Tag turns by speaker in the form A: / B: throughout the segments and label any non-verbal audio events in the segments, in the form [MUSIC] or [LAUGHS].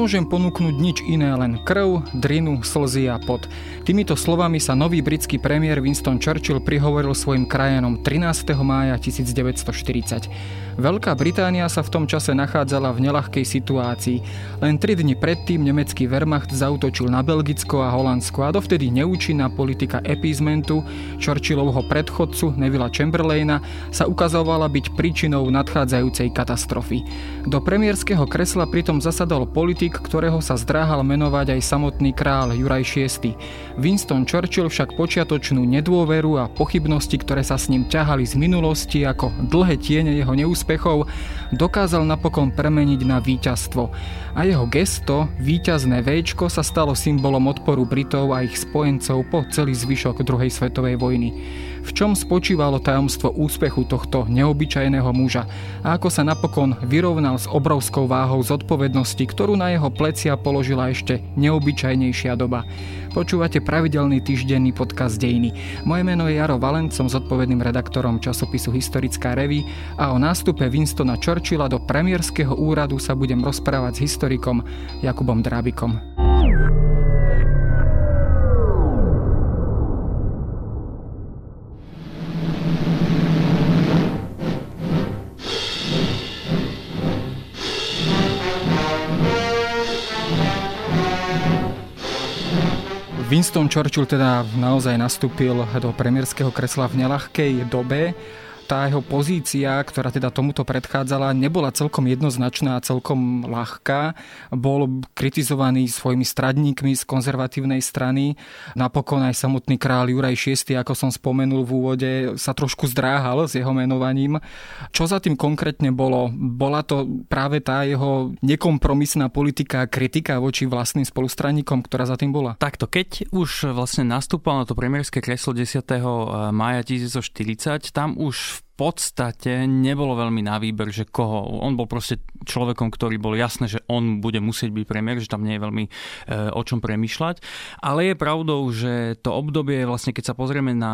A: Nemôžem ponúknuť nič iné, len krv, drinu, slzy a pot. Týmito slovami sa nový britský premiér Winston Churchill prihovoril svojim krajanom 13. mája 1940. Veľká Británia sa v tom čase nachádzala v nelahkej situácii. Len 3 dni predtým nemecký Wehrmacht zautočil na Belgicko a Holandsko a dovtedy neúčinná politika appeasementu Churchillovho predchodcu Nevilla Chamberlaina sa ukazovala byť príčinou nadchádzajúcej katastrofy. Do premiérskeho kresla pritom zasadol politik, ktorého sa zdráhal menovať aj samotný král Juraj VI. Winston Churchill však počiatočnú nedôveru a pochybnosti, ktoré sa s ním ťahali z minulosti ako dlhé tiene jeho neúspechov úspechov dokázal napokon premeniť na víťazstvo a jeho gesto, víťazné Včko sa stalo symbolom odporu Britov a ich spojencov po celý zvyšok druhej svetovej vojny. V čom spočívalo tajomstvo úspechu tohto neobyčajného muža a ako sa napokon vyrovnal s obrovskou váhou zodpovednosti, ktorú na jeho plecia položila ešte neobyčajnejšia doba. Počúvate pravidelný týždenný podcast Dejiny. Moje meno je Jaro Valent, som zodpovedným redaktorom časopisu Historická revy a o nástupe Winstona Churchilla do premiérskeho úradu sa budem rozprávať s historikom Jakubom Drábikom. Winston Churchill teda naozaj nastúpil do premiérskeho kresla v nelahkej dobe tá jeho pozícia, ktorá teda tomuto predchádzala, nebola celkom jednoznačná a celkom ľahká. Bol kritizovaný svojimi stradníkmi z konzervatívnej strany. Napokon aj samotný král Juraj VI, ako som spomenul v úvode, sa trošku zdráhal s jeho menovaním. Čo za tým konkrétne bolo? Bola to práve tá jeho nekompromisná politika a kritika voči vlastným spolustranníkom, ktorá za tým bola?
B: Takto, keď už vlastne nastúpal na to premiérske kreslo 10. mája 1940, tam už podstate nebolo veľmi na výber, že koho. On bol proste človekom, ktorý bol jasné, že on bude musieť byť premiér, že tam nie je veľmi e, o čom premyšľať. Ale je pravdou, že to obdobie, vlastne keď sa pozrieme na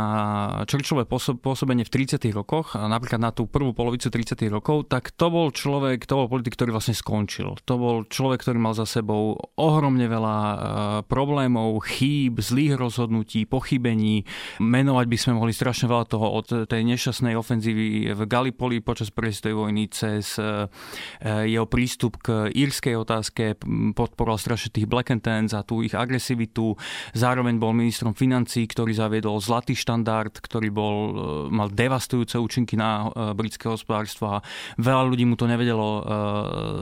B: Churchillové pôsobenie v 30. rokoch, napríklad na tú prvú polovicu 30. rokov, tak to bol človek, to bol politik, ktorý vlastne skončil. To bol človek, ktorý mal za sebou ohromne veľa e, problémov, chýb, zlých rozhodnutí, pochybení. Menovať by sme mohli strašne veľa toho od tej nešťastnej ofenzívy v Gallipoli počas prvej vojny cez e, jeho prístup k írskej otázke, podporoval strašne tých Black and Tans a tú ich agresivitu. Zároveň bol ministrom financí, ktorý zaviedol zlatý štandard, ktorý bol, e, mal devastujúce účinky na e, britské hospodárstvo a veľa ľudí mu to nevedelo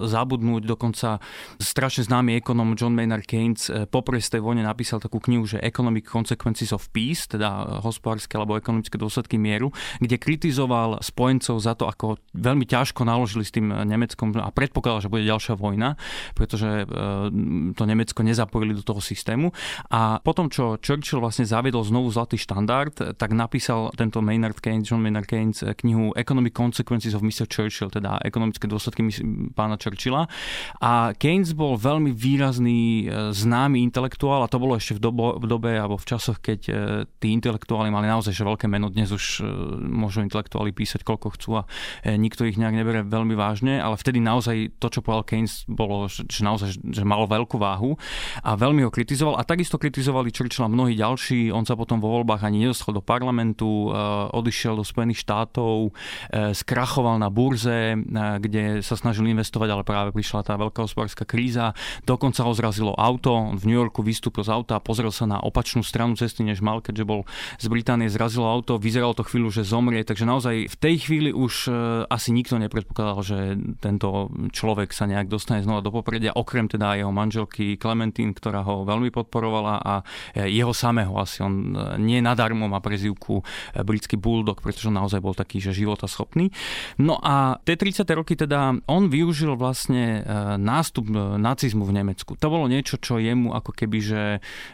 B: zabudnúť. Dokonca strašne známy ekonom John Maynard Keynes po prvej vojne napísal takú knihu, že Economic Consequences of Peace, teda hospodárske alebo ekonomické dôsledky mieru, kde kritizoval kritizoval spojencov za to, ako veľmi ťažko naložili s tým Nemeckom a predpokladal, že bude ďalšia vojna, pretože e, to Nemecko nezapojili do toho systému. A potom, čo Churchill vlastne zaviedol znovu zlatý štandard, tak napísal tento Maynard Keynes, John Maynard Keynes knihu Economic Consequences of Mr. Churchill, teda ekonomické dôsledky pána Churchilla. A Keynes bol veľmi výrazný, e, známy intelektuál a to bolo ešte v, dobo, v dobe alebo v časoch, keď e, tí intelektuáli mali naozaj že veľké meno. Dnes už môžu intelektuáli písať koľko chcú a e, nikto ich nejak nebere veľmi vážne, ale vtedy naozaj to, čo povedal Keynes, bolo, že, naozaj že malo veľkú váhu a veľmi ho kritizoval a takisto kritizovali Churchilla mnohí ďalší. On sa potom vo voľbách ani nedostal do parlamentu, e, odišiel do Spojených štátov, e, skrachoval na burze, kde sa snažil investovať, ale práve prišla tá veľká hospodárska kríza. Dokonca ho zrazilo auto, on v New Yorku vystúpil z auta a pozrel sa na opačnú stranu cesty, než mal, keďže bol z Británie, zrazilo auto, vyzeralo to chvíľu, že zomrie, takže naozaj v tej chvíli už e, asi nikto nepredpokladal, že tento človek sa nejak dostane znova do popredia, okrem teda jeho manželky Clementine, ktorá ho veľmi podporovala a e, jeho samého asi on e, nie nadarmo má prezivku britský bulldog, pretože on naozaj bol taký, že života schopný. No a tie 30. roky teda on využil vlastne nástup nacizmu v Nemecku. To bolo niečo, čo jemu ako keby, že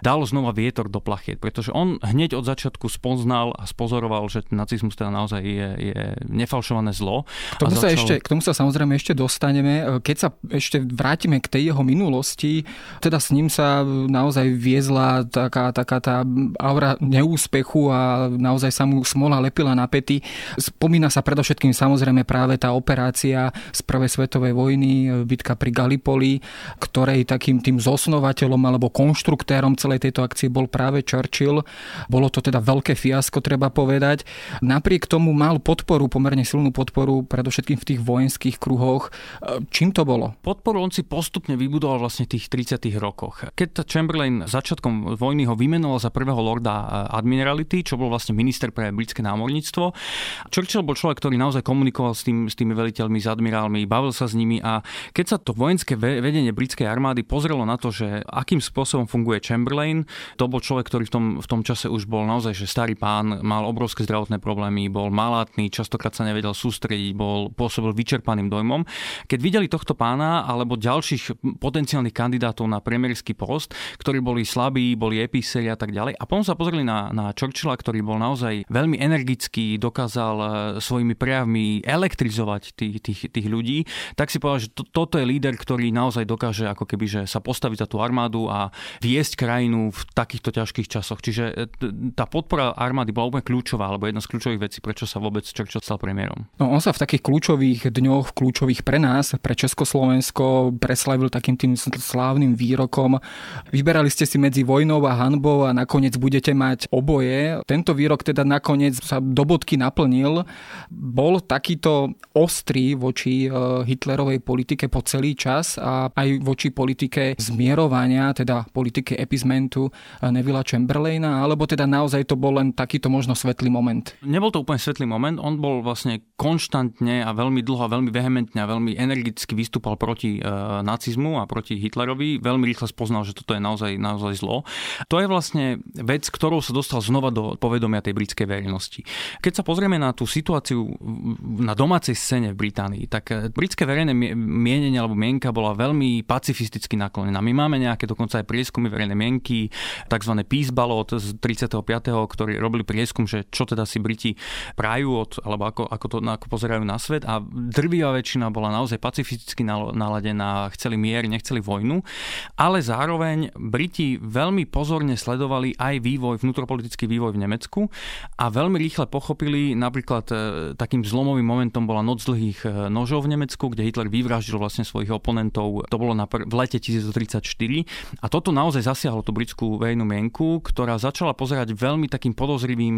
B: dalo znova vietor do plachiet, pretože on hneď od začiatku spoznal a spozoroval, že nacizmus teda naozaj je je nefalšované zlo.
A: K tomu, začal... sa ešte, k tomu sa samozrejme ešte dostaneme. Keď sa ešte vrátime k tej jeho minulosti, teda s ním sa naozaj viezla taká, taká tá aura neúspechu a naozaj sa mu smola lepila na pety. Spomína sa predovšetkým samozrejme práve tá operácia z Prvej svetovej vojny, bitka pri Gallipoli, ktorej takým tým zosnovateľom alebo konštruktérom celej tejto akcie bol práve Churchill. Bolo to teda veľké fiasko, treba povedať. Napriek tomu mal podporu, pomerne silnú podporu, predovšetkým v tých vojenských kruhoch. Čím to bolo?
B: Podporu on si postupne vybudoval vlastne v tých 30. rokoch. Keď Chamberlain začiatkom vojny ho vymenoval za prvého lorda admirality, čo bol vlastne minister pre britské námorníctvo, Churchill bol človek, ktorý naozaj komunikoval s, tým, s tými veliteľmi, s admirálmi, bavil sa s nimi a keď sa to vojenské vedenie britskej armády pozrelo na to, že akým spôsobom funguje Chamberlain, to bol človek, ktorý v tom, v tom čase už bol naozaj že starý pán, mal obrovské zdravotné problémy, bol malátny, častokrát sa nevedel sústrediť, bol pôsobil vyčerpaným dojmom. Keď videli tohto pána alebo ďalších potenciálnych kandidátov na premiérsky post, ktorí boli slabí, boli epíseri a tak ďalej, a potom sa pozreli na, na Churchilla, ktorý bol naozaj veľmi energický, dokázal e, svojimi prejavmi elektrizovať tých, tých, tých ľudí, tak si povedal, že to, toto je líder, ktorý naozaj dokáže ako keby že sa postaviť za tú armádu a viesť krajinu v takýchto ťažkých časoch. Čiže e, tá podpora armády bola úplne kľúčová, alebo jedna z kľúčových vecí, prečo sa vôbec Churchill stal premiérom.
A: No, on sa v takých kľúčových dňoch, kľúčových pre nás, pre Československo, preslavil takým tým slávnym výrokom. Vyberali ste si medzi vojnou a hanbou a nakoniec budete mať oboje. Tento výrok teda nakoniec sa do bodky naplnil. Bol takýto ostrý voči e, Hitlerovej politike po celý čas a aj voči politike zmierovania, teda politike epizmentu Nevilla Chamberlaina, alebo teda naozaj to bol len takýto možno svetlý moment?
B: Nebol to úplne svetlý moment, on bol vlastne konštantne a veľmi dlho a veľmi vehementne a veľmi energicky vystúpal proti e, nacizmu a proti Hitlerovi. Veľmi rýchle spoznal, že toto je naozaj, naozaj zlo. To je vlastne vec, ktorou sa dostal znova do povedomia tej britskej verejnosti. Keď sa pozrieme na tú situáciu na domácej scéne v Británii, tak e, britské verejné mienenie alebo mienka bola veľmi pacifisticky naklonená. My máme nejaké dokonca aj prieskumy verejnej mienky, tzv. peace ballot z 35., ktorí robili prieskum, že čo teda si Briti prajú, od, alebo ako, ako to ako pozerajú na svet a drvivá väčšina bola naozaj pacifisticky naladená, chceli mier, nechceli vojnu, ale zároveň Briti veľmi pozorne sledovali aj vývoj, vnútropolitický vývoj v Nemecku a veľmi rýchle pochopili, napríklad e, takým zlomovým momentom bola noc dlhých e, nožov v Nemecku, kde Hitler vyvraždil vlastne svojich oponentov. To bolo na pr- v lete 1934 a toto naozaj zasiahlo tú britskú verejnú mienku, ktorá začala pozerať veľmi takým podozrivým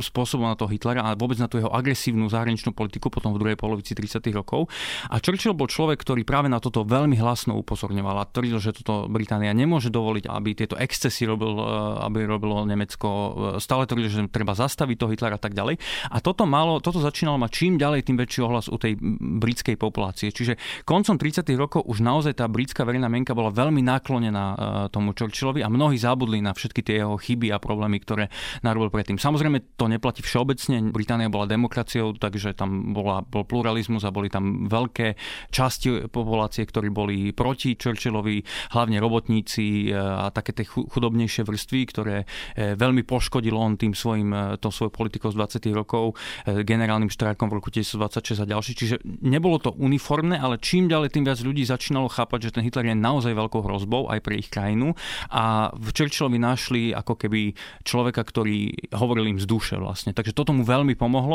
B: spôsobom na toho Hitlera a vôbec na tú jeho agresívnu zahraničnú politiku potom v druhej polovici 30. rokov. A Churchill bol človek, ktorý práve na toto veľmi hlasno upozorňoval a tvrdil, že toto Británia nemôže dovoliť, aby tieto excesy robil, e, aby robilo Nemecko. E, stále tvrdil, že treba zastaviť toho Hitlera a tak ďalej. A toto, malo, toto začínalo mať čím ďalej, tým väčší ohlas u tej britskej populácie. Čiže koncom 30. rokov už naozaj tá britská verejná mienka bola veľmi naklonená e, tomu Churchillovi a mnohí zabudli na všetky tie jeho chyby a problémy, ktoré narobil predtým. Samozrejme, to neplatí všeobecne. Británia bola demokraciou, takže tam bola, bol pluralizmus a boli tam veľké časti populácie, ktorí boli proti Churchillovi, hlavne robotníci e, a také tie chudobnejšie vrstvy, ktoré e, veľmi poškodil on tým svojim, to svojou politikou z 20. rokov, generálnym štrajkom v roku 1926 a ďalší. Čiže nebolo to uniformné, ale čím ďalej, tým viac ľudí začínalo chápať, že ten Hitler je naozaj veľkou hrozbou aj pre ich krajinu a v Churchillovi našli ako keby človeka, ktorý hovoril im z duše vlastne. Takže toto mu veľmi pomohlo.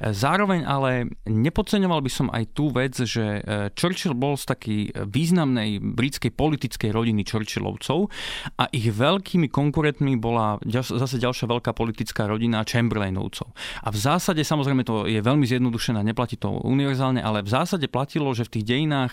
B: Zároveň ale nepodceňoval by som aj tú vec, že e, Churchill bol z takej významnej britskej politickej rodiny Churchillovcov a ich veľkými konkurentmi bola zase ďalšia veľká politická rodina Chamberlainovcov. A v zásade samozrejme to je veľmi zjednodušené, neplatí to univerzálne, ale v zásade platilo, že v tých dejinách,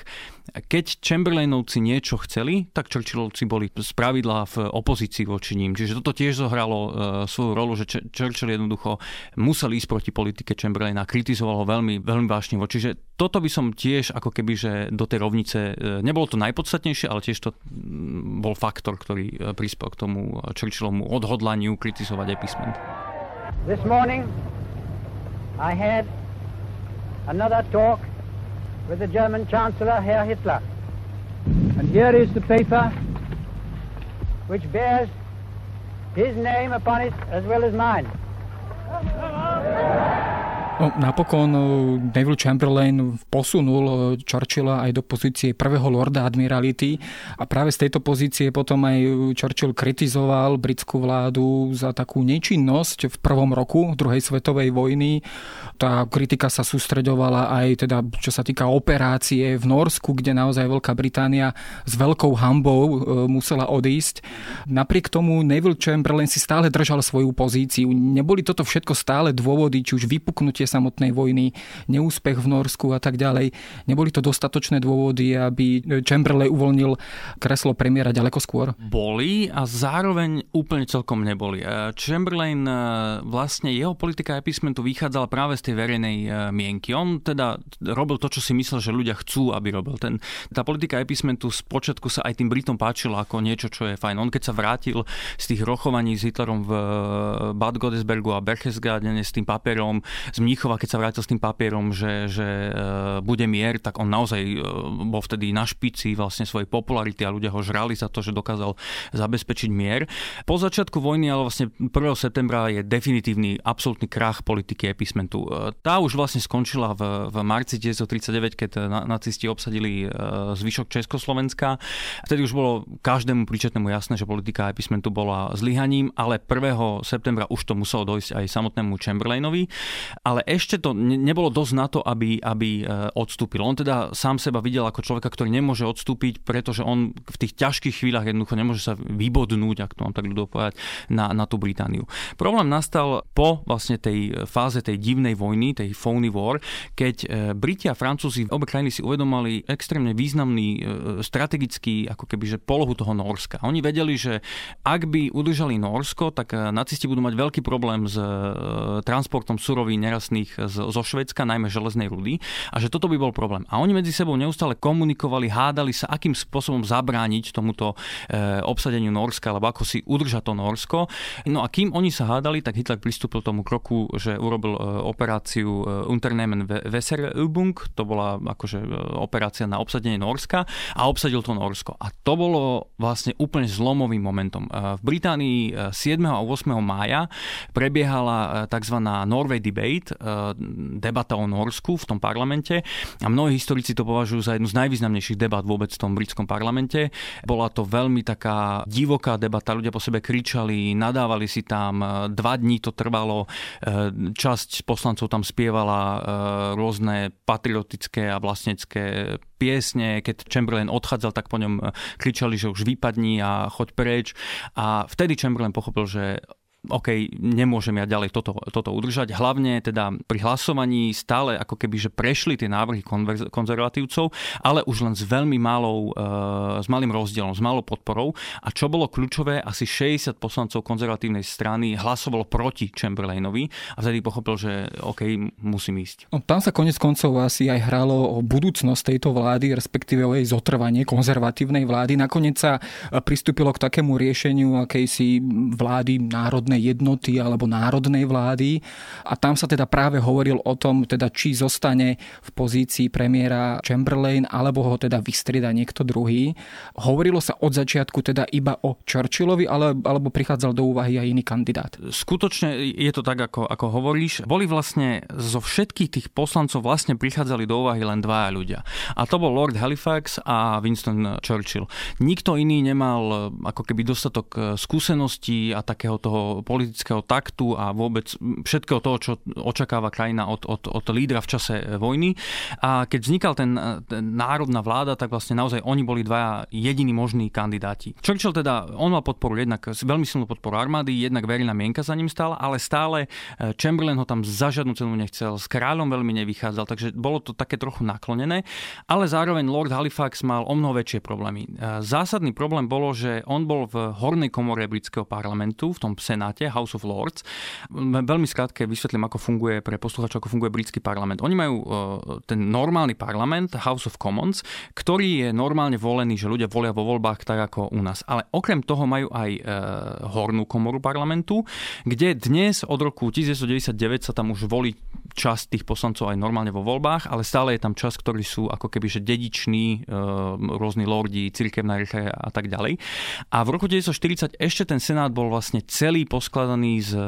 B: keď Chamberlainovci niečo chceli, tak Churchillovci boli z pravidla v opozícii voči ním. Čiže toto tiež zohralo uh, svoju rolu, že Churchill jednoducho musel ísť proti politike Chamberlaina, kritizoval ho veľmi, veľmi vášnivo. Čiže toto by som tiež ako keby, že do tej rovnice, uh, nebolo to najpodstatnejšie, ale tiež to bol faktor, ktorý uh, prispel k tomu Churchillovmu odhodlaniu kritizovať epísment. This morning I had another talk with the German Chancellor, Herr Hitler. And here is the paper which bears his name upon it as well as mine.
A: No, napokon Neville Chamberlain posunul Churchilla aj do pozície prvého lorda admirality a práve z tejto pozície potom aj Churchill kritizoval britskú vládu za takú nečinnosť v prvom roku druhej svetovej vojny. Tá kritika sa sústreďovala aj teda, čo sa týka operácie v Norsku, kde naozaj Veľká Británia s veľkou hambou musela odísť. Napriek tomu Neville Chamberlain si stále držal svoju pozíciu. Neboli toto všetko stále dôvody, či už vypuknutie samotnej vojny, neúspech v Norsku a tak ďalej. Neboli to dostatočné dôvody, aby Chamberlain uvoľnil kreslo premiéra ďaleko skôr?
B: Boli a zároveň úplne celkom neboli. E, Chamberlain, e, vlastne jeho politika epismentu vychádzala práve z tej verejnej e, mienky. On teda robil to, čo si myslel, že ľudia chcú, aby robil. Ten, tá politika epismentu z počiatku sa aj tým Britom páčila ako niečo, čo je fajn. On keď sa vrátil z tých rochovaní s Hitlerom v Bad Godesbergu a Berchtesgadene s tým papierom z Mníchova, keď sa vrátil s tým papierom, že, že e, bude mier, tak on naozaj e, bol vtedy na špici vlastne svojej popularity a ľudia ho žrali za to, že dokázal zabezpečiť mier. Po začiatku vojny, ale vlastne 1. septembra je definitívny absolútny krach politiky epismentu. E, tá už vlastne skončila v, v marci 1939, keď nacisti obsadili zvyšok Československa. Vtedy už bolo každému príčetnému jasné, že politika epismentu bola zlyhaním, ale 1. septembra už to muselo dojsť aj samotnému Chamberlainovi. Ale ešte to nebolo dosť na to, aby, aby e, odstúpil. On teda sám seba videl ako človeka, ktorý nemôže odstúpiť, pretože on v tých ťažkých chvíľach jednoducho nemôže sa vybodnúť, ak to mám tak ľudovo povedať, na, na tú Britániu. Problém nastal po vlastne tej fáze tej divnej vojny, tej Phony War, keď e, Briti a Francúzi, obe krajiny si uvedomali extrémne významný e, strategický ako keby, že polohu toho Norska. Oni vedeli, že ak by udržali Norsko, tak nacisti budú mať veľký problém s transportom surovín, nerastných zo Švedska, najmä železnej rudy, a že toto by bol problém. A oni medzi sebou neustále komunikovali, hádali sa, akým spôsobom zabrániť tomuto e, obsadeniu Norska, alebo ako si udržať to Norsko. No a kým oni sa hádali, tak Hitler pristúpil tomu kroku, že urobil e, operáciu e, Unternehmen Weserübung, to bola akože operácia na obsadenie Norska a obsadil to Norsko. A to bolo vlastne úplne zlomovým momentom. V Británii 7. a 8. mája prebiehala tzv. Norway Debate, Eh, debata o Norsku v tom parlamente a mnohí historici to považujú za jednu z najvýznamnejších debat vôbec v tom britskom parlamente. Bola to veľmi taká divoká debata, ľudia po sebe kričali, nadávali si tam, eh, dva dní to trvalo, časť poslancov tam spievala rôzne patriotické a vlastnecké piesne, keď Chamberlain odchádzal, tak po ňom kričali, že už vypadní a choď preč. A vtedy Chamberlain pochopil, že OK, nemôžem ja ďalej toto, toto udržať. Hlavne teda pri hlasovaní stále ako keby, že prešli tie návrhy konzervatívcov, ale už len s veľmi malou, e, s malým rozdielom, s malou podporou. A čo bolo kľúčové, asi 60 poslancov konzervatívnej strany hlasovalo proti Chamberlainovi a vtedy pochopil, že OK, musím ísť.
A: No, tam sa konec koncov asi aj hralo o budúcnosť tejto vlády, respektíve o jej zotrvanie konzervatívnej vlády. Nakoniec sa pristúpilo k takému riešeniu akejsi vlády národnej národnej jednoty alebo národnej vlády a tam sa teda práve hovoril o tom, teda či zostane v pozícii premiéra Chamberlain alebo ho teda vystrieda niekto druhý. Hovorilo sa od začiatku teda iba o Churchillovi ale, alebo prichádzal do úvahy aj iný kandidát?
B: Skutočne je to tak, ako, ako hovoríš. Boli vlastne zo všetkých tých poslancov vlastne prichádzali do úvahy len dvaja ľudia. A to bol Lord Halifax a Winston Churchill. Nikto iný nemal ako keby dostatok skúseností a takého toho politického taktu a vôbec všetkého toho, čo očakáva krajina od, od, od lídra v čase vojny. A keď vznikal ten, ten národná vláda, tak vlastne naozaj oni boli dvaja jediní možní kandidáti. Churchill teda, on mal podporu jednak, veľmi silnú podporu armády, jednak verejná mienka za ním stála, ale stále eh, Chamberlain ho tam za žiadnu cenu nechcel, s kráľom veľmi nevychádzal, takže bolo to také trochu naklonené, ale zároveň Lord Halifax mal o mnoho väčšie problémy. Eh, zásadný problém bolo, že on bol v hornej komore britského parlamentu, v tom senáte, senáte, House of Lords. Veľmi skrátke vysvetlím, ako funguje pre posluchačov, ako funguje britský parlament. Oni majú e, ten normálny parlament, House of Commons, ktorý je normálne volený, že ľudia volia vo voľbách tak ako u nás. Ale okrem toho majú aj e, hornú komoru parlamentu, kde dnes od roku 1999 sa tam už volí časť tých poslancov aj normálne vo voľbách, ale stále je tam časť, ktorí sú ako keby že dediční, e, rôzni lordi, cirkevná rícha a tak ďalej. A v roku 1940 ešte ten senát bol vlastne celý poskladaný z e,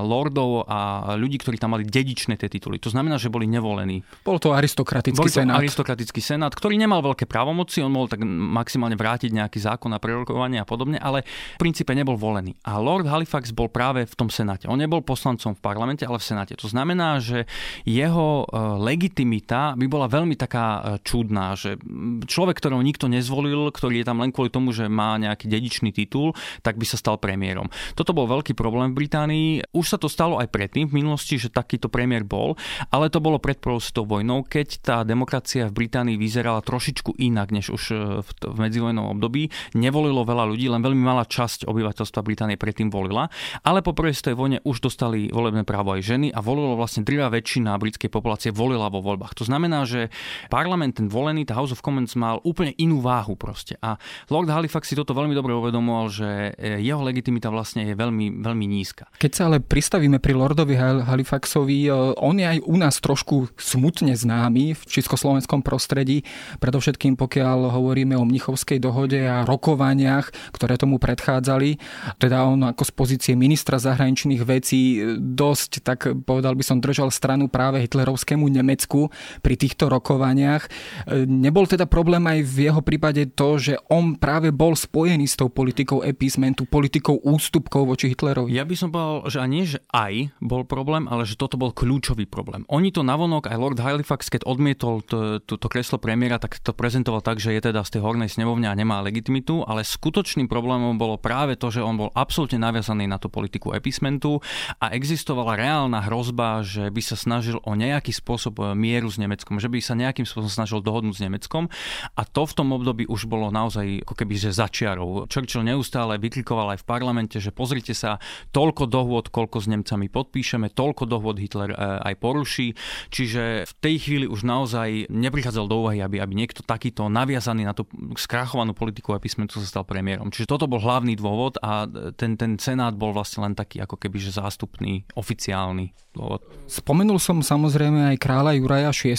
B: lordov a ľudí, ktorí tam mali dedičné tie tituly. To znamená, že boli nevolení.
A: Bol to aristokratický
B: bol to
A: senát.
B: aristokratický senát, ktorý nemal veľké právomoci, on mohol tak maximálne vrátiť nejaký zákon na prerokovanie a podobne, ale v princípe nebol volený. A Lord Halifax bol práve v tom senáte. On nebol poslancom v parlamente, ale v senáte. To znamená, že jeho e, legitimita by bola veľmi taká e, čudná, že človek, ktorého nikto nezvolil, ktorý je tam len kvôli tomu, že má nejaký dedičný titul, tak by sa stal premiérom. Toto bol veľký problém v Británii. Už sa to stalo aj predtým v minulosti, že takýto premiér bol, ale to bolo pred prvou vojnou, keď tá demokracia v Británii vyzerala trošičku inak, než už e, v medzivojnom období. Nevolilo veľa ľudí, len veľmi malá časť obyvateľstva Británie predtým volila, ale po prvej vojne už dostali volebné právo aj ženy a volilo vlastne drvá väčšina britskej populácie volila vo voľbách. To znamená, že parlament ten volený, tá House of Commons mal úplne inú váhu proste. A Lord Halifax si toto veľmi dobre uvedomoval, že e, jeho legitimita vlastne je veľmi, veľmi nízka.
A: Keď sa ale pristavíme pri Lordovi Halifaxovi, e, on je aj u nás trošku smutne známy v československom prostredí, predovšetkým pokiaľ hovoríme o Mnichovskej dohode a rokovaniach, ktoré tomu predchádzali. Teda on ako z pozície ministra zahraničných vecí e, dosť, tak povedal by som, držal stranu práve hitlerovskému Nemecku pri týchto rokovaniach. E, nebol teda problém aj v jeho prípade to, že on práve bol spojený s tou politikou epizmentu, politikou ústupkov voči Hitlerovi?
B: Ja by som povedal, že ani že aj bol problém, ale že toto bol kľúčový problém. Oni to navonok, aj Lord Halifax, keď odmietol to, to, to kreslo premiéra, tak to prezentoval tak, že je teda z tej hornej snemovne a nemá legitimitu, ale skutočným problémom bolo práve to, že on bol absolútne naviazaný na tú politiku epizmentu a existovala reálna hrozba, že by sa snažil o nejaký spôsob e, mieru s Nemeckom, že by sa nejakým spôsobom snažil dohodnúť s Nemeckom a to v tom období už bolo naozaj ako keby že začiarov. Churchill neustále vyklikoval aj v parlamente, že pozrite sa, toľko dohôd, koľko s Nemcami podpíšeme, toľko dohôd Hitler e, aj poruší, čiže v tej chvíli už naozaj neprichádzal do úvahy, aby, aby niekto takýto naviazaný na tú skrachovanú politiku epizmentu sa stal premiérom. Čiže toto bol hlavný dôvod a ten, ten senát bol vlastne len taký ako keby že zástupný, oficiálny dôvod.
A: Spomenul som samozrejme aj kráľa Juraja VI.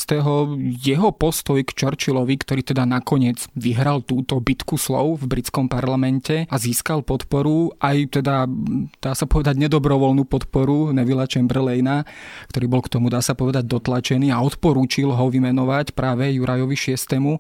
A: Jeho postoj k Churchillovi, ktorý teda nakoniec vyhral túto bitku slov v britskom parlamente a získal podporu, aj teda dá sa povedať nedobrovoľnú podporu Nevilla Chamberlaina, ktorý bol k tomu dá sa povedať dotlačený a odporúčil ho vymenovať práve Jurajovi VI.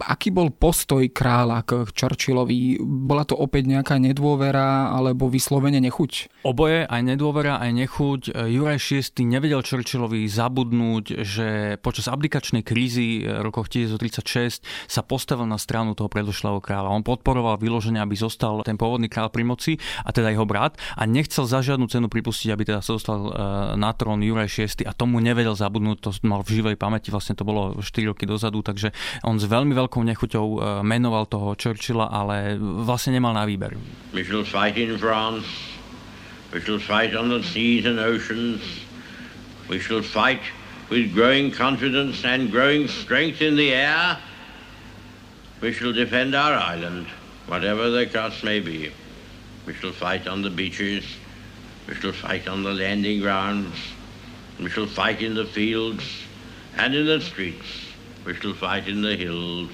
A: Aký bol postoj kráľa k Churchillovi? Bola to opäť nejaká nedôvera alebo vyslovene nechuť?
B: Oboje, aj nedôvera, aj nechuť. Juraj VI nevedel Churchillovi zabudnúť, že počas abdikačnej krízy v rokoch 1936 sa postavil na stranu toho predošlého kráľa. On podporoval vyloženie, aby zostal ten pôvodný kráľ pri moci, a teda jeho brat, a nechcel za žiadnu cenu pripustiť, aby teda sa dostal e, na trón Juraj VI a tomu nevedel zabudnúť, to mal v živej pamäti, vlastne to bolo 4 roky dozadu, takže on s veľmi veľkou nechuťou e, menoval toho Churchilla, ale vlastne nemal na výber. We shall fight in France. We shall fight on the seas and oceans. We shall fight with growing confidence and growing strength in the air. We shall defend our island, whatever the cost may be. We shall fight on the beaches. We shall fight on the landing grounds. We shall fight in the fields and in the streets. We shall fight in the hills.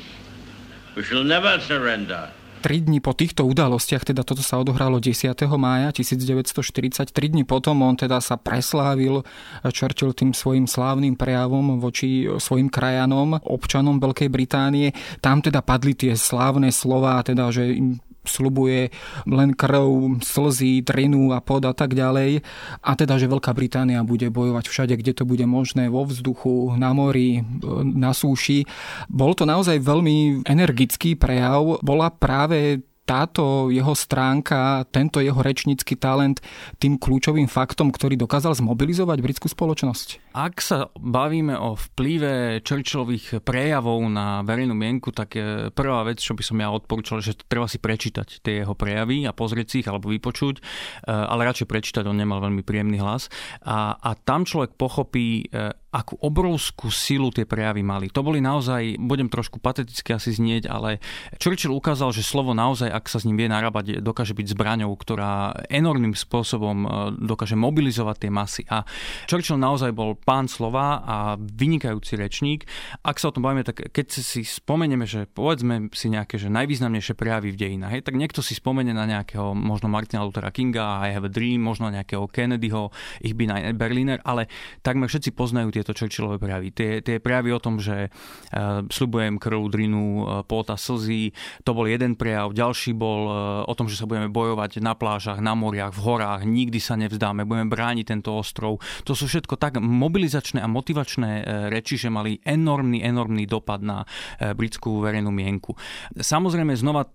B: We shall never surrender.
A: Tri dni po týchto udalostiach, teda toto sa odohralo 10. mája 1940, tri dni potom on teda sa preslávil Churchill tým svojim slávnym prejavom voči svojim krajanom, občanom Veľkej Británie. Tam teda padli tie slávne slova, teda, že im slubuje len krv, slzy, trinu a pod a tak ďalej. A teda, že Veľká Británia bude bojovať všade, kde to bude možné, vo vzduchu, na mori, na súši. Bol to naozaj veľmi energický prejav. Bola práve táto jeho stránka, tento jeho rečnícky talent tým kľúčovým faktom, ktorý dokázal zmobilizovať britskú spoločnosť?
B: Ak sa bavíme o vplyve Churchillových prejavov na verejnú mienku, tak prvá vec, čo by som ja odporúčal, že treba si prečítať tie jeho prejavy a pozrieť si ich alebo vypočuť, eh, ale radšej prečítať, on nemal veľmi príjemný hlas. A, a tam človek pochopí, eh, akú obrovskú silu tie prejavy mali. To boli naozaj, budem trošku pateticky asi znieť, ale Churchill ukázal, že slovo naozaj, ak sa s ním vie narábať, dokáže byť zbraňou, ktorá enormným spôsobom e, dokáže mobilizovať tie masy. A Churchill naozaj bol pán slova a vynikajúci rečník. Ak sa o tom bavíme, tak keď si spomenieme, že povedzme si nejaké že najvýznamnejšie prejavy v dejinách, tak niekto si spomene na nejakého možno Martina Luthera Kinga, I have a dream, možno nejakého Kennedyho, ich by Berliner, ale takmer všetci poznajú tieto Churchillové prejavy. Tie, tie prejavy o tom, že uh, sľubujem krv, drinu, uh, pôta, slzy, to bol jeden prejav. Ďalší bol uh, o tom, že sa budeme bojovať na plážach, na moriach, v horách, nikdy sa nevzdáme, budeme brániť tento ostrov. To sú všetko tak mobilizačné a motivačné uh, reči, že mali enormný, enormný dopad na uh, britskú verejnú mienku. Samozrejme, znova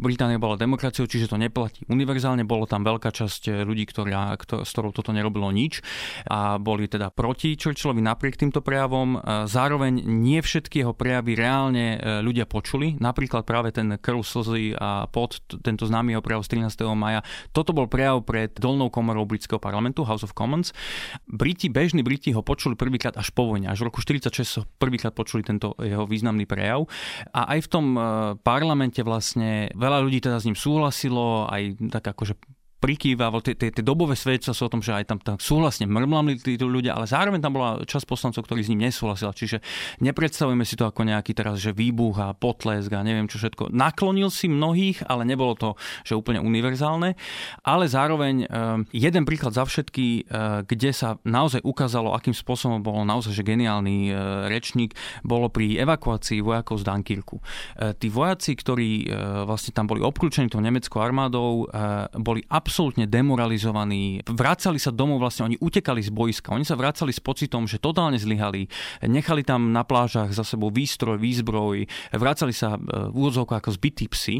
B: Británia bola demokraciou, čiže to neplatí univerzálne. Bolo tam veľká časť ľudí, ktorá, s ktorou toto nerobilo nič a boli teda proti Churchillovi napriek týmto prejavom. Zároveň nie všetky jeho prejavy reálne e, ľudia počuli. Napríklad práve ten krv, slzy a pod tento známy jeho prejav z 13. maja. Toto bol prejav pred dolnou komorou britského parlamentu, House of Commons. Briti, bežní Briti ho počuli prvýkrát až po vojne. Až v roku 46 prvýkrát počuli tento jeho významný prejav. A aj v tom e, parlamente vlastne veľa ľudí teda s ním súhlasilo, aj tak akože prikýval, tie, tie, tie dobové svedčia sú o tom, že aj tam tak súhlasne mrmlali títo ľudia, ale zároveň tam bola časť poslancov, ktorí s ním nesúhlasila. Čiže nepredstavujeme si to ako nejaký teraz, že výbuch a potlesk a neviem čo všetko. Naklonil si mnohých, ale nebolo to, že úplne univerzálne. Ale zároveň eh, jeden príklad za všetky, eh, kde sa naozaj ukázalo, akým spôsobom bol naozaj že geniálny eh, rečník, bolo pri evakuácii vojakov z Dunkirku. Tí vojaci, ktorí vlastne tam boli obklúčení tou nemeckou armádou, boli absolútne demoralizovaní. Vracali sa domov, vlastne oni utekali z boiska. Oni sa vracali s pocitom, že totálne zlyhali. Nechali tam na plážach za sebou výstroj, výzbroj. Vracali sa e, v úvodzovkách ako zbytí psi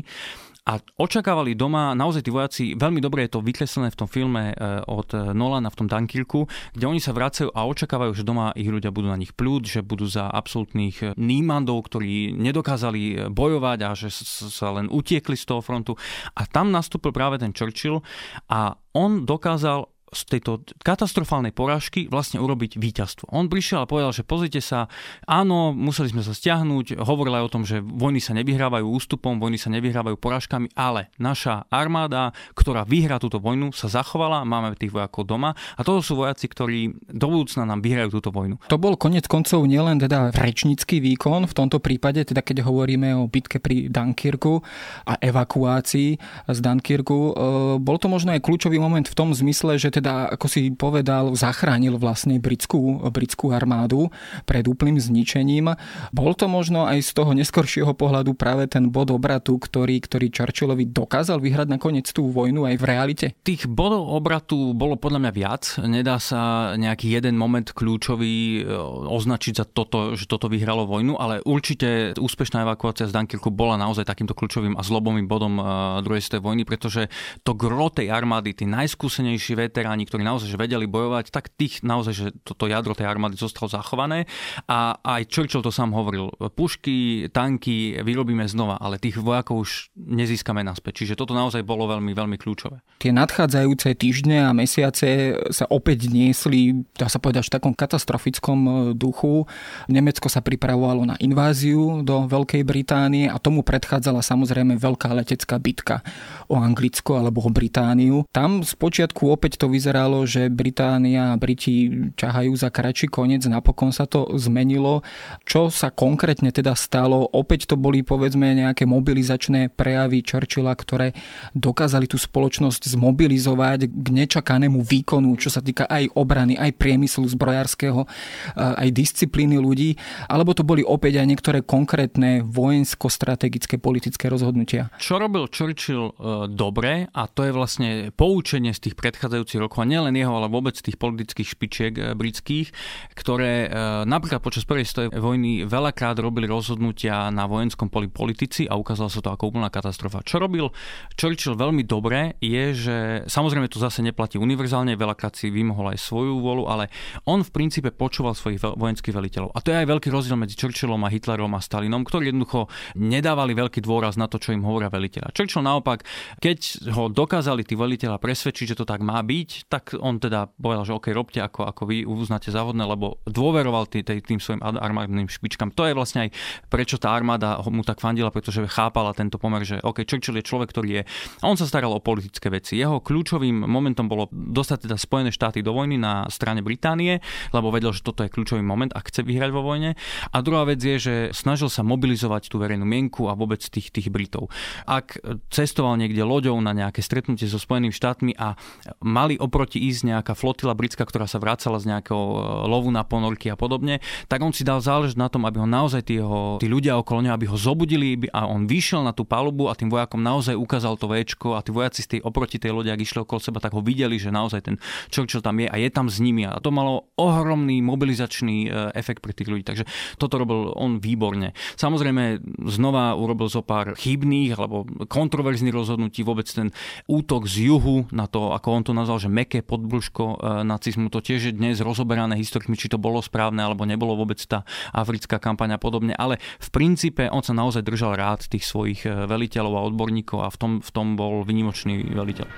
B: a očakávali doma, naozaj tí vojaci, veľmi dobre je to vykreslené v tom filme e, od Nolana v tom Dunkirku, kde oni sa vracajú a očakávajú, že doma ich ľudia budú na nich plúť, že budú za absolútnych nímandov, ktorí nedokázali bojovať a že sa len utiekli z toho frontu. A tam nastúpil práve ten Churchill a on dokázal z tejto katastrofálnej porážky vlastne urobiť víťazstvo. On prišiel a povedal, že pozrite sa, áno, museli sme sa stiahnuť, hovoril aj o tom, že vojny sa nevyhrávajú ústupom, vojny sa nevyhrávajú porážkami, ale naša armáda, ktorá vyhrá túto vojnu, sa zachovala, máme tých vojakov doma a to sú vojaci, ktorí do budúcna nám vyhrajú túto vojnu.
A: To bol konec koncov nielen teda rečnícky výkon, v tomto prípade, teda keď hovoríme o bitke pri Dunkirku a evakuácii z Dunkirku, e, bol to možno aj kľúčový moment v tom zmysle, že teda, ako si povedal, zachránil vlastne britskú, britskú armádu pred úplným zničením. Bol to možno aj z toho neskoršieho pohľadu práve ten bod obratu, ktorý, ktorý Churchillovi dokázal vyhrať nakoniec tú vojnu aj v realite?
B: Tých bodov obratu bolo podľa mňa viac. Nedá sa nejaký jeden moment kľúčový e, označiť za toto, že toto vyhralo vojnu, ale určite úspešná evakuácia z Dunkirku bola naozaj takýmto kľúčovým a zlobovým bodom e, druhej svetovej vojny, pretože to gro tej armády, tí najskúsenejší veteráni, veteráni, ktorí naozaj že vedeli bojovať, tak tých naozaj, že toto jadro tej armády zostalo zachované. A aj Churchill to sám hovoril. Pušky, tanky vyrobíme znova, ale tých vojakov už nezískame naspäť. Čiže toto naozaj bolo veľmi, veľmi kľúčové.
A: Tie nadchádzajúce týždne a mesiace sa opäť niesli, dá sa povedať, v takom katastrofickom e, duchu. Nemecko sa pripravovalo na inváziu do Veľkej Británie a tomu predchádzala samozrejme veľká letecká bitka o Anglicko alebo o Britániu. Tam spočiatku opäť to vyzeralo, že Británia a Briti ťahajú za kratší koniec, napokon sa to zmenilo. Čo sa konkrétne teda stalo? Opäť to boli povedzme nejaké mobilizačné prejavy Churchilla, ktoré dokázali tú spoločnosť zmobilizovať k nečakanému výkonu, čo sa týka aj obrany, aj priemyslu zbrojárskeho, aj disciplíny ľudí, alebo to boli opäť aj niektoré konkrétne vojensko-strategické politické rozhodnutia?
B: Čo robil Churchill e, dobre, a to je vlastne poučenie z tých predchádzajúcich rokov, a nielen jeho, ale vôbec tých politických špičiek eh, britských, ktoré eh, napríklad počas prvej svetovej vojny veľakrát robili rozhodnutia na vojenskom poli politici a ukázalo sa to ako úplná katastrofa. Čo robil Churchill veľmi dobre je, že samozrejme to zase neplatí univerzálne, veľakrát si vymohol aj svoju vôľu, ale on v princípe počúval svojich vojenských veliteľov. A to je aj veľký rozdiel medzi Churchillom a Hitlerom a Stalinom, ktorí jednoducho nedávali veľký dôraz na to, čo im hovoria veliteľa. Churchill naopak, keď ho dokázali tí veliteľa presvedčiť, že to tak má byť, tak on teda povedal, že OK, robte ako, ako vy uznáte závodné, lebo dôveroval tý, tý, tým svojim armádnym špičkám. To je vlastne aj prečo tá armáda mu tak fandila, pretože chápala tento pomer, že OK, Churchill je človek, ktorý je... On sa staral o politické veci. Jeho kľúčovým momentom bolo dostať teda Spojené štáty do vojny na strane Británie, lebo vedel, že toto je kľúčový moment a chce vyhrať vo vojne. A druhá vec je, že snažil sa mobilizovať tú verejnú mienku a vôbec tých, tých Britov. Ak cestoval niekde loďou na nejaké stretnutie so Spojenými štátmi a mali oproti ísť nejaká flotila britská, ktorá sa vracala z nejakého e, lovu na ponorky a podobne, tak on si dal záležť na tom, aby ho naozaj tí, jeho, tí ľudia okolo neho, aby ho zobudili a on vyšiel na tú palubu a tým vojakom naozaj ukázal to Včko a tí vojaci z tej, oproti tej lode, ak išli okolo seba, tak ho videli, že naozaj ten Churchill tam je a je tam s nimi a to malo ohromný mobilizačný e, efekt pre tých ľudí. Takže toto robil on výborne. Samozrejme, znova urobil zo pár chybných alebo kontroverzných rozhodnutí. Vôbec ten útok z juhu na to, ako on to nazval, že meké podbrúško e, nacizmu, to tiež je dnes rozoberané historikmi, či to bolo správne alebo nebolo vôbec tá africká kampaň a podobne. Ale v princípe on sa naozaj držal rád tých svojich e, veliteľov a odborníkov a v tom, v tom bol vynimočný veliteľ.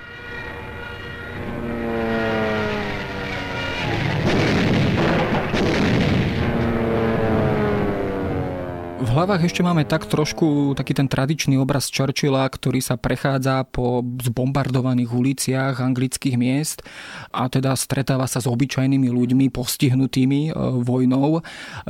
A: V hlavách ešte máme tak trošku taký ten tradičný obraz Churchilla, ktorý sa prechádza po zbombardovaných uliciach anglických miest a teda stretáva sa s obyčajnými ľuďmi postihnutými e, vojnou.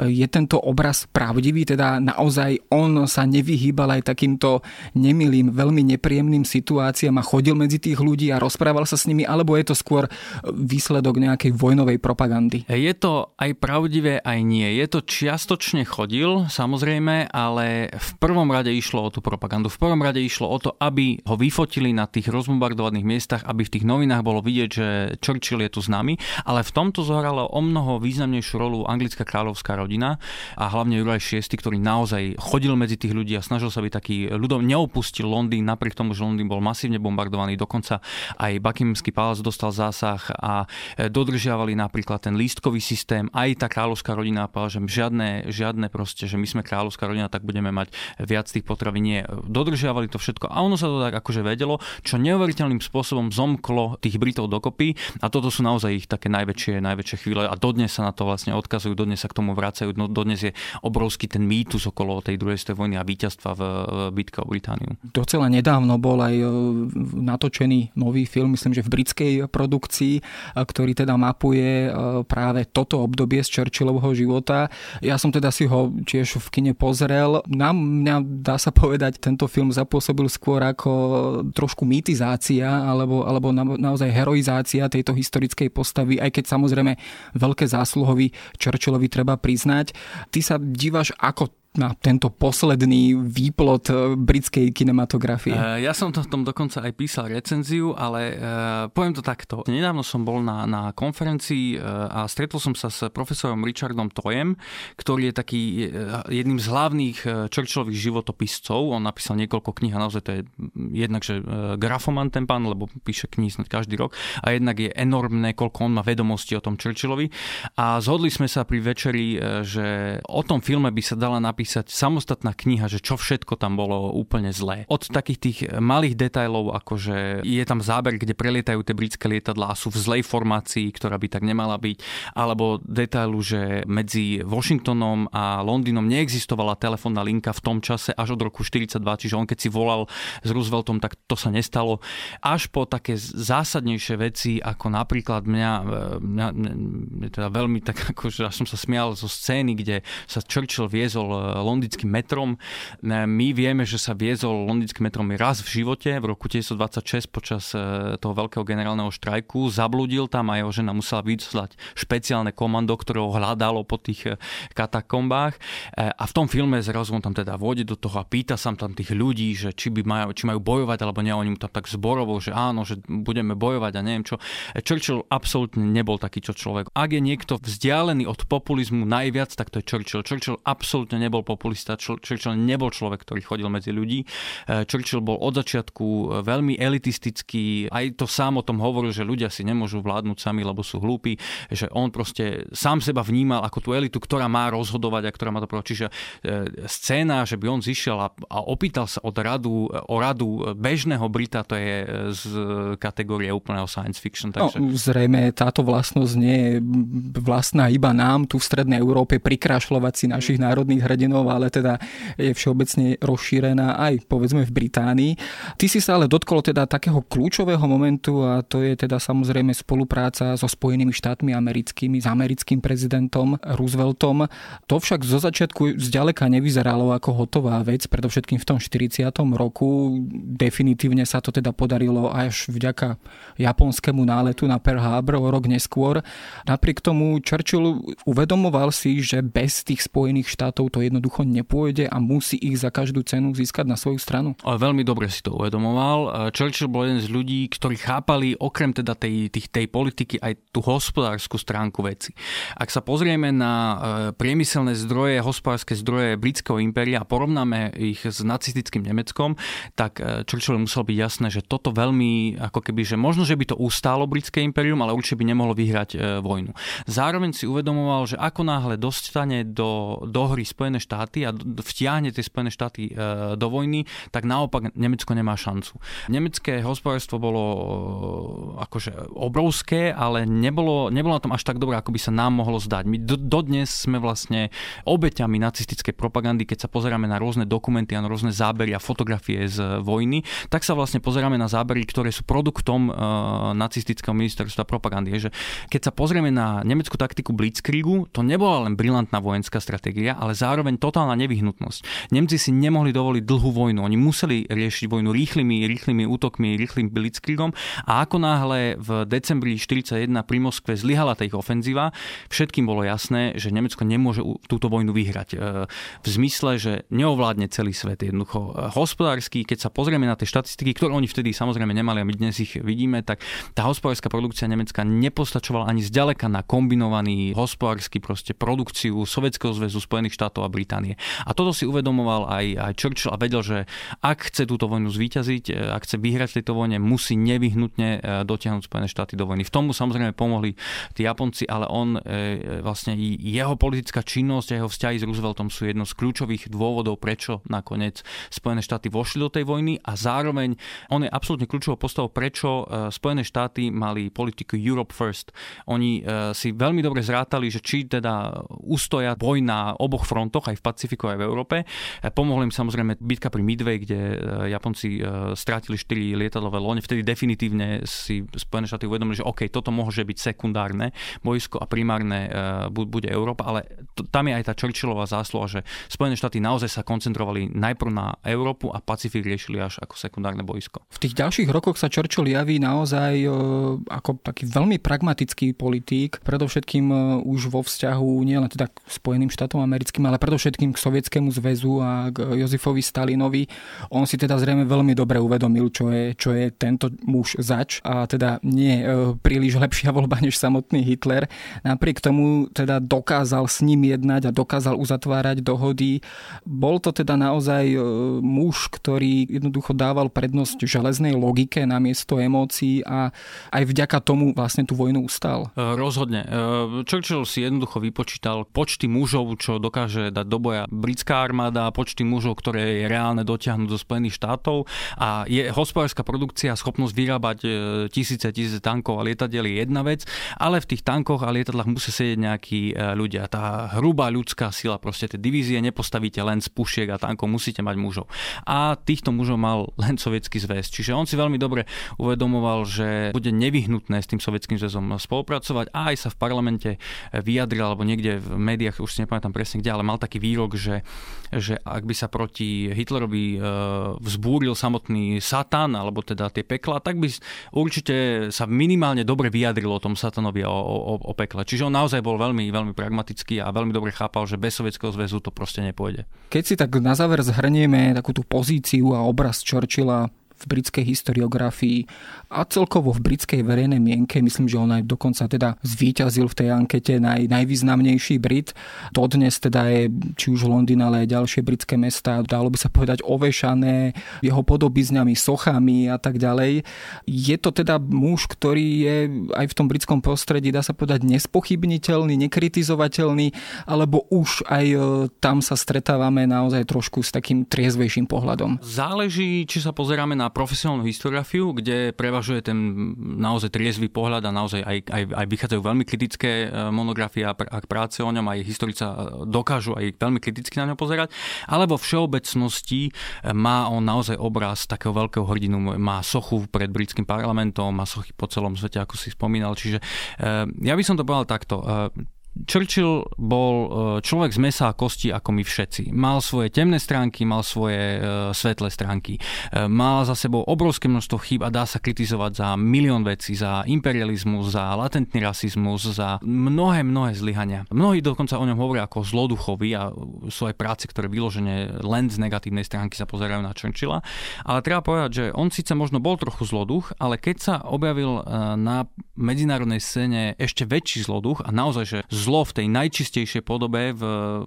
A: Je tento obraz pravdivý? Teda naozaj on sa nevyhýbal aj takýmto nemilým, veľmi nepríjemným situáciám a chodil medzi tých ľudí a rozprával sa s nimi, alebo je to skôr výsledok nejakej vojnovej propagandy?
B: Je to aj pravdivé, aj nie. Je to čiastočne chodil, samozrejme samozrejme, ale v prvom rade išlo o tú propagandu. V prvom rade išlo o to, aby ho vyfotili na tých rozbombardovaných miestach, aby v tých novinách bolo vidieť, že Churchill je tu s nami, ale v tomto zohrala o mnoho významnejšiu rolu anglická kráľovská rodina a hlavne Juraj VI, ktorý naozaj chodil medzi tých ľudí a snažil sa byť taký ľudom, neopustil Londýn, napriek tomu, že Londýn bol masívne bombardovaný, dokonca aj Buckinghamský palác dostal zásah a dodržiavali napríklad ten lístkový systém, aj tá kráľovská rodina povedala, že žiadne, žiadne proste, že my sme kráľov kráľovská rodina, tak budeme mať viac tých potravín. Nie, dodržiavali to všetko a ono sa to tak akože vedelo, čo neuveriteľným spôsobom zomklo tých Britov dokopy a toto sú naozaj ich také najväčšie, najväčšie chvíle a dodnes sa na to vlastne odkazujú, dodnes sa k tomu vracajú, no, dodnes je obrovský ten mýtus okolo tej druhej svetovej vojny a víťazstva v, v bitke o Britániu.
A: Docela nedávno bol aj e, natočený nový film, myslím, že v britskej produkcii, e, ktorý teda mapuje e, práve toto obdobie z Churchillovho života. Ja som teda si ho tiež v kine pozrel. Na mňa, dá sa povedať, tento film zapôsobil skôr ako trošku mýtizácia alebo, alebo na, naozaj heroizácia tejto historickej postavy, aj keď samozrejme veľké zásluhovi Churchillovi treba priznať. Ty sa dívaš ako na tento posledný výplot eh, britskej kinematografie. Uh,
B: ja som to v tom dokonca aj písal recenziu, ale uh, poviem to takto. Nedávno som bol na, na konferencii a stretol som sa s profesorom Richardom Tojem, ktorý je taký jedným z hlavných Churchillových životopiscov. On napísal niekoľko kníh a naozaj to je jednak, že grafoman ten pán, lebo píše knihy snad každý rok a jednak je enormné, koľko on má vedomosti o tom Churchillovi. A zhodli sme sa pri večeri, že o tom filme by sa dala napísať napísať samostatná kniha, že čo všetko tam bolo úplne zlé. Od takých tých malých detajlov, ako že je tam záber, kde prelietajú tie britské lietadlá a sú v zlej formácii, ktorá by tak nemala byť, alebo detailu, že medzi Washingtonom a Londýnom neexistovala telefónna linka v tom čase až od roku 42, čiže on keď si volal s Rooseveltom, tak to sa nestalo. Až po také zásadnejšie veci, ako napríklad mňa, mňa, mňa teda veľmi tak ako, že až som sa smial zo scény, kde sa Churchill viezol londýnskym metrom. My vieme, že sa viezol londýnskym metrom raz v živote, v roku 1926 počas e, toho veľkého generálneho štrajku. Zabludil tam a jeho žena musela vyslať špeciálne komando, ktoré ho hľadalo po tých e, katakombách. E, a v tom filme zrazu on tam teda vôjde do toho a pýta sa tam tých ľudí, že či, by majú, či majú bojovať alebo nie. Oni mu tam tak zborovo, že áno, že budeme bojovať a neviem čo. Churchill absolútne nebol takýto človek. Ak je niekto vzdialený od populizmu najviac, tak to je Churchill. Churchill absolútne nebol nebol populista, Churchill nebol človek, ktorý chodil medzi ľudí. Churchill bol od začiatku veľmi elitistický, aj to sám o tom hovoril, že ľudia si nemôžu vládnuť sami, lebo sú hlúpi, že on proste sám seba vnímal ako tú elitu, ktorá má rozhodovať a ktorá má to proti. Čiže scéna, že by on zišiel a, a opýtal sa od radu, o radu bežného Brita, to je z kategórie úplného science fiction.
A: No, takže... No, zrejme táto vlastnosť nie je vlastná iba nám tu v Strednej Európe prikrášľovať si našich národných hrdinov, ale teda je všeobecne rozšírená aj povedzme v Británii. Ty si sa ale dotkol teda takého kľúčového momentu a to je teda samozrejme spolupráca so Spojenými štátmi americkými, s americkým prezidentom Rooseveltom. To však zo začiatku zďaleka nevyzeralo ako hotová vec, predovšetkým v tom 40. roku. Definitívne sa to teda podarilo až vďaka japonskému náletu na Pearl Harbor o rok neskôr. Napriek tomu Churchill uvedomoval si, že bez tých Spojených štátov to jednoducho nepôjde a musí ich za každú cenu získať na svoju stranu.
B: Ale veľmi dobre si to uvedomoval. Churchill bol jeden z ľudí, ktorí chápali okrem teda tej, tej, tej politiky aj tú hospodárskú stránku veci. Ak sa pozrieme na e, priemyselné zdroje, hospodárske zdroje britského impéria a porovnáme ich s nacistickým Nemeckom, tak e, Churchill musel byť jasné, že toto veľmi, ako keby, že možno, že by to ustálo britské impérium, ale určite by nemohlo vyhrať e, vojnu. Zároveň si uvedomoval, že ako náhle dostane do, do hry Spojené štáty a vtiahne tie Spojené štáty e, do vojny, tak naopak Nemecko nemá šancu. Nemecké hospodárstvo bolo e, akože obrovské, ale nebolo, nebolo na tom až tak dobré, ako by sa nám mohlo zdať. My do, dodnes sme vlastne obeťami nacistickej propagandy, keď sa pozeráme na rôzne dokumenty a na rôzne zábery a fotografie z vojny, tak sa vlastne pozeráme na zábery, ktoré sú produktom uh, nacistického ministerstva propagandy. Je, že keď sa pozrieme na nemeckú taktiku Blitzkriegu, to nebola len brilantná vojenská stratégia, ale zároveň totálna nevyhnutnosť. Nemci si nemohli dovoliť dlhú vojnu. Oni museli riešiť vojnu rýchlymi, rýchlymi útokmi, rýchlym Blitzkriegom a ako náhle v decembri 41 pri Moskve zlyhala tá ich ofenzíva, všetkým bolo jasné, že Nemecko nemôže túto vojnu vyhrať. E, v zmysle, že neovládne celý svet jednoducho. E, hospodársky, keď sa pozrieme na tie štatistiky, ktoré oni vtedy samozrejme nemali a my dnes ich vidíme, tak tá hospodárska produkcia Nemecka nepostačovala ani zďaleka na kombinovaný hospodársky proste produkciu Sovietskeho zväzu, Spojených štátov a Británie. A toto si uvedomoval aj, aj Churchill a vedel, že ak chce túto vojnu zvíťaziť, e, ak chce vyhrať tejto vojne, musí nevyhnutne e, dotiahnuť Spojené štáty do vojny. V tomu samozrejme pomohli tí Japonci, ale on e, vlastne jeho politická činnosť a jeho vzťahy s Rooseveltom sú jedno z kľúčových dôvodov, prečo nakoniec Spojené štáty vošli do tej vojny a zároveň on je absolútne kľúčovou postavou, prečo Spojené štáty mali politiku Europe First. Oni si veľmi dobre zrátali, že či teda ustoja boj na oboch frontoch, aj v Pacifiku, aj v Európe. E, pomohli im samozrejme bitka pri Midway, kde e, Japonci strátili 4 lietadlové lone. Vtedy definitívne si Spojené štáty uvedomili, že OK, toto môže byť sekundárne boisko a primárne bude Európa, ale tam je aj tá Churchillová zásluha, že Spojené štáty naozaj sa koncentrovali najprv na Európu a Pacifik riešili až ako sekundárne boisko.
A: V tých ďalších rokoch sa Churchill javí naozaj ako taký veľmi pragmatický politík, predovšetkým e, už vo vzťahu nielen teda k Spojeným štátom americkým, ale predovšetkým k Sovietskému zväzu a k Jozefovi Stalinovi. On si teda zrejme veľmi dobre uvedomil, čo je, čo je tento muž zač a teda nie e, príliš lepšia voľba než samotný Hitler. Napriek tomu teda dokázal s ním jednať a dokázal uzatvárať dohody. Bol to teda naozaj e, muž, ktorý jednoducho dával prednosť železnej logike namiesto emócií a aj vďaka tomu vlastne tú vojnu ustal?
B: E, rozhodne. Churchill si jednoducho vypočítal počty mužov, čo dokáže dať do boja britská armáda, počty mužov, ktoré je reálne dotiahnuť do Spojených štátov a je hospodárska produkcia, schopnosť vyrábať e, tisíce, tisíce tankov a lietadiel je jedna vec, ale v tých tankoch a lietadlách musí sedieť nejakí ľudia. Tá hrubá ľudská sila, proste tie divízie nepostavíte len z pušiek a tankov, musíte mať mužov. A týchto mužov mal len sovietský zväz. Čiže on si veľmi dobre uvedomoval, že bude nevyhnutné s tým sovietským zväzom spolupracovať a aj sa v parlamente vyjadril, alebo niekde v médiách, už si nepamätám presne kde, ale mal taký výrok, že, že ak by sa proti Hitlerovi e, vzbúril samotný Satan, alebo teda tie pekla, tak by určite sa minimálne dobre vyjadril o tom Satanovi o, o, o pekle. Čiže on naozaj bol veľmi, veľmi pragmatický a veľmi dobre chápal, že bez Sovietskeho zväzu to proste nepôjde.
A: Keď si tak na záver zhrnieme takú tú pozíciu a obraz Churchilla v britskej historiografii a celkovo v britskej verejnej mienke. Myslím, že on aj dokonca teda zvíťazil v tej ankete naj, najvýznamnejší Brit. Dodnes teda je či už Londýn, ale aj ďalšie britské mesta, dalo by sa povedať ovešané jeho podobizňami, sochami a tak ďalej. Je to teda muž, ktorý je aj v tom britskom prostredí, dá sa povedať, nespochybniteľný, nekritizovateľný, alebo už aj e, tam sa stretávame naozaj trošku s takým triezvejším pohľadom.
B: Záleží, či sa pozeráme na profesionálnu historiografiu, kde prevažuje ten naozaj triezvy pohľad a naozaj aj, aj, aj vychádzajú veľmi kritické e, monografie a, a práce o ňom, aj historica e, dokážu aj veľmi kriticky na ňo pozerať, alebo v všeobecnosti e, má on naozaj obraz takého veľkého hrdinu, má sochu pred britským parlamentom, má sochy po celom svete, ako si spomínal, čiže ja by som to povedal takto Churchill bol e, človek z mesa a kosti ako my všetci. Mal svoje temné stránky, mal svoje e, svetlé stránky. E, mal za sebou obrovské množstvo chýb a dá sa kritizovať za milión vecí, za imperializmus, za latentný rasizmus, za mnohé, mnohé zlyhania. Mnohí dokonca o ňom hovoria ako zloduchovi a sú aj práce, ktoré vyložené len z negatívnej stránky sa pozerajú na Churchilla. Ale treba povedať, že on síce možno bol trochu zloduch, ale keď sa objavil na medzinárodnej scéne ešte väčší zloduch a naozaj, že zlo v tej najčistejšej podobe, v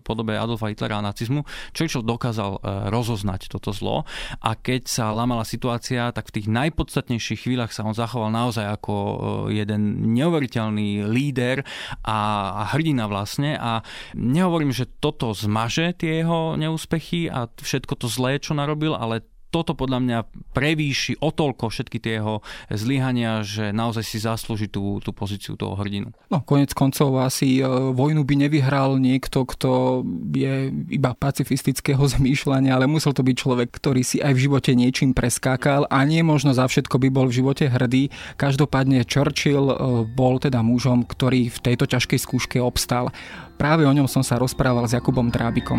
B: podobe Adolfa Hitlera a nacizmu, Churchill dokázal e, rozoznať toto zlo a keď sa lamala situácia, tak v tých najpodstatnejších chvíľach sa on zachoval naozaj ako e, jeden neuveriteľný líder a, hrdina vlastne. A nehovorím, že toto zmaže tie jeho neúspechy a všetko to zlé, čo narobil, ale toto podľa mňa prevýši o toľko všetky tie jeho zlyhania, že naozaj si zaslúži tú, tú pozíciu toho hrdinu.
A: No, konec koncov asi e, vojnu by nevyhral niekto, kto je iba pacifistického [LAUGHS] zmýšľania, ale musel to byť človek, ktorý si aj v živote niečím preskákal a nie možno za všetko by bol v živote hrdý. Každopádne Churchill e, bol teda mužom, ktorý v tejto ťažkej skúške obstal. Práve o ňom som sa rozprával s Jakubom Trábikom.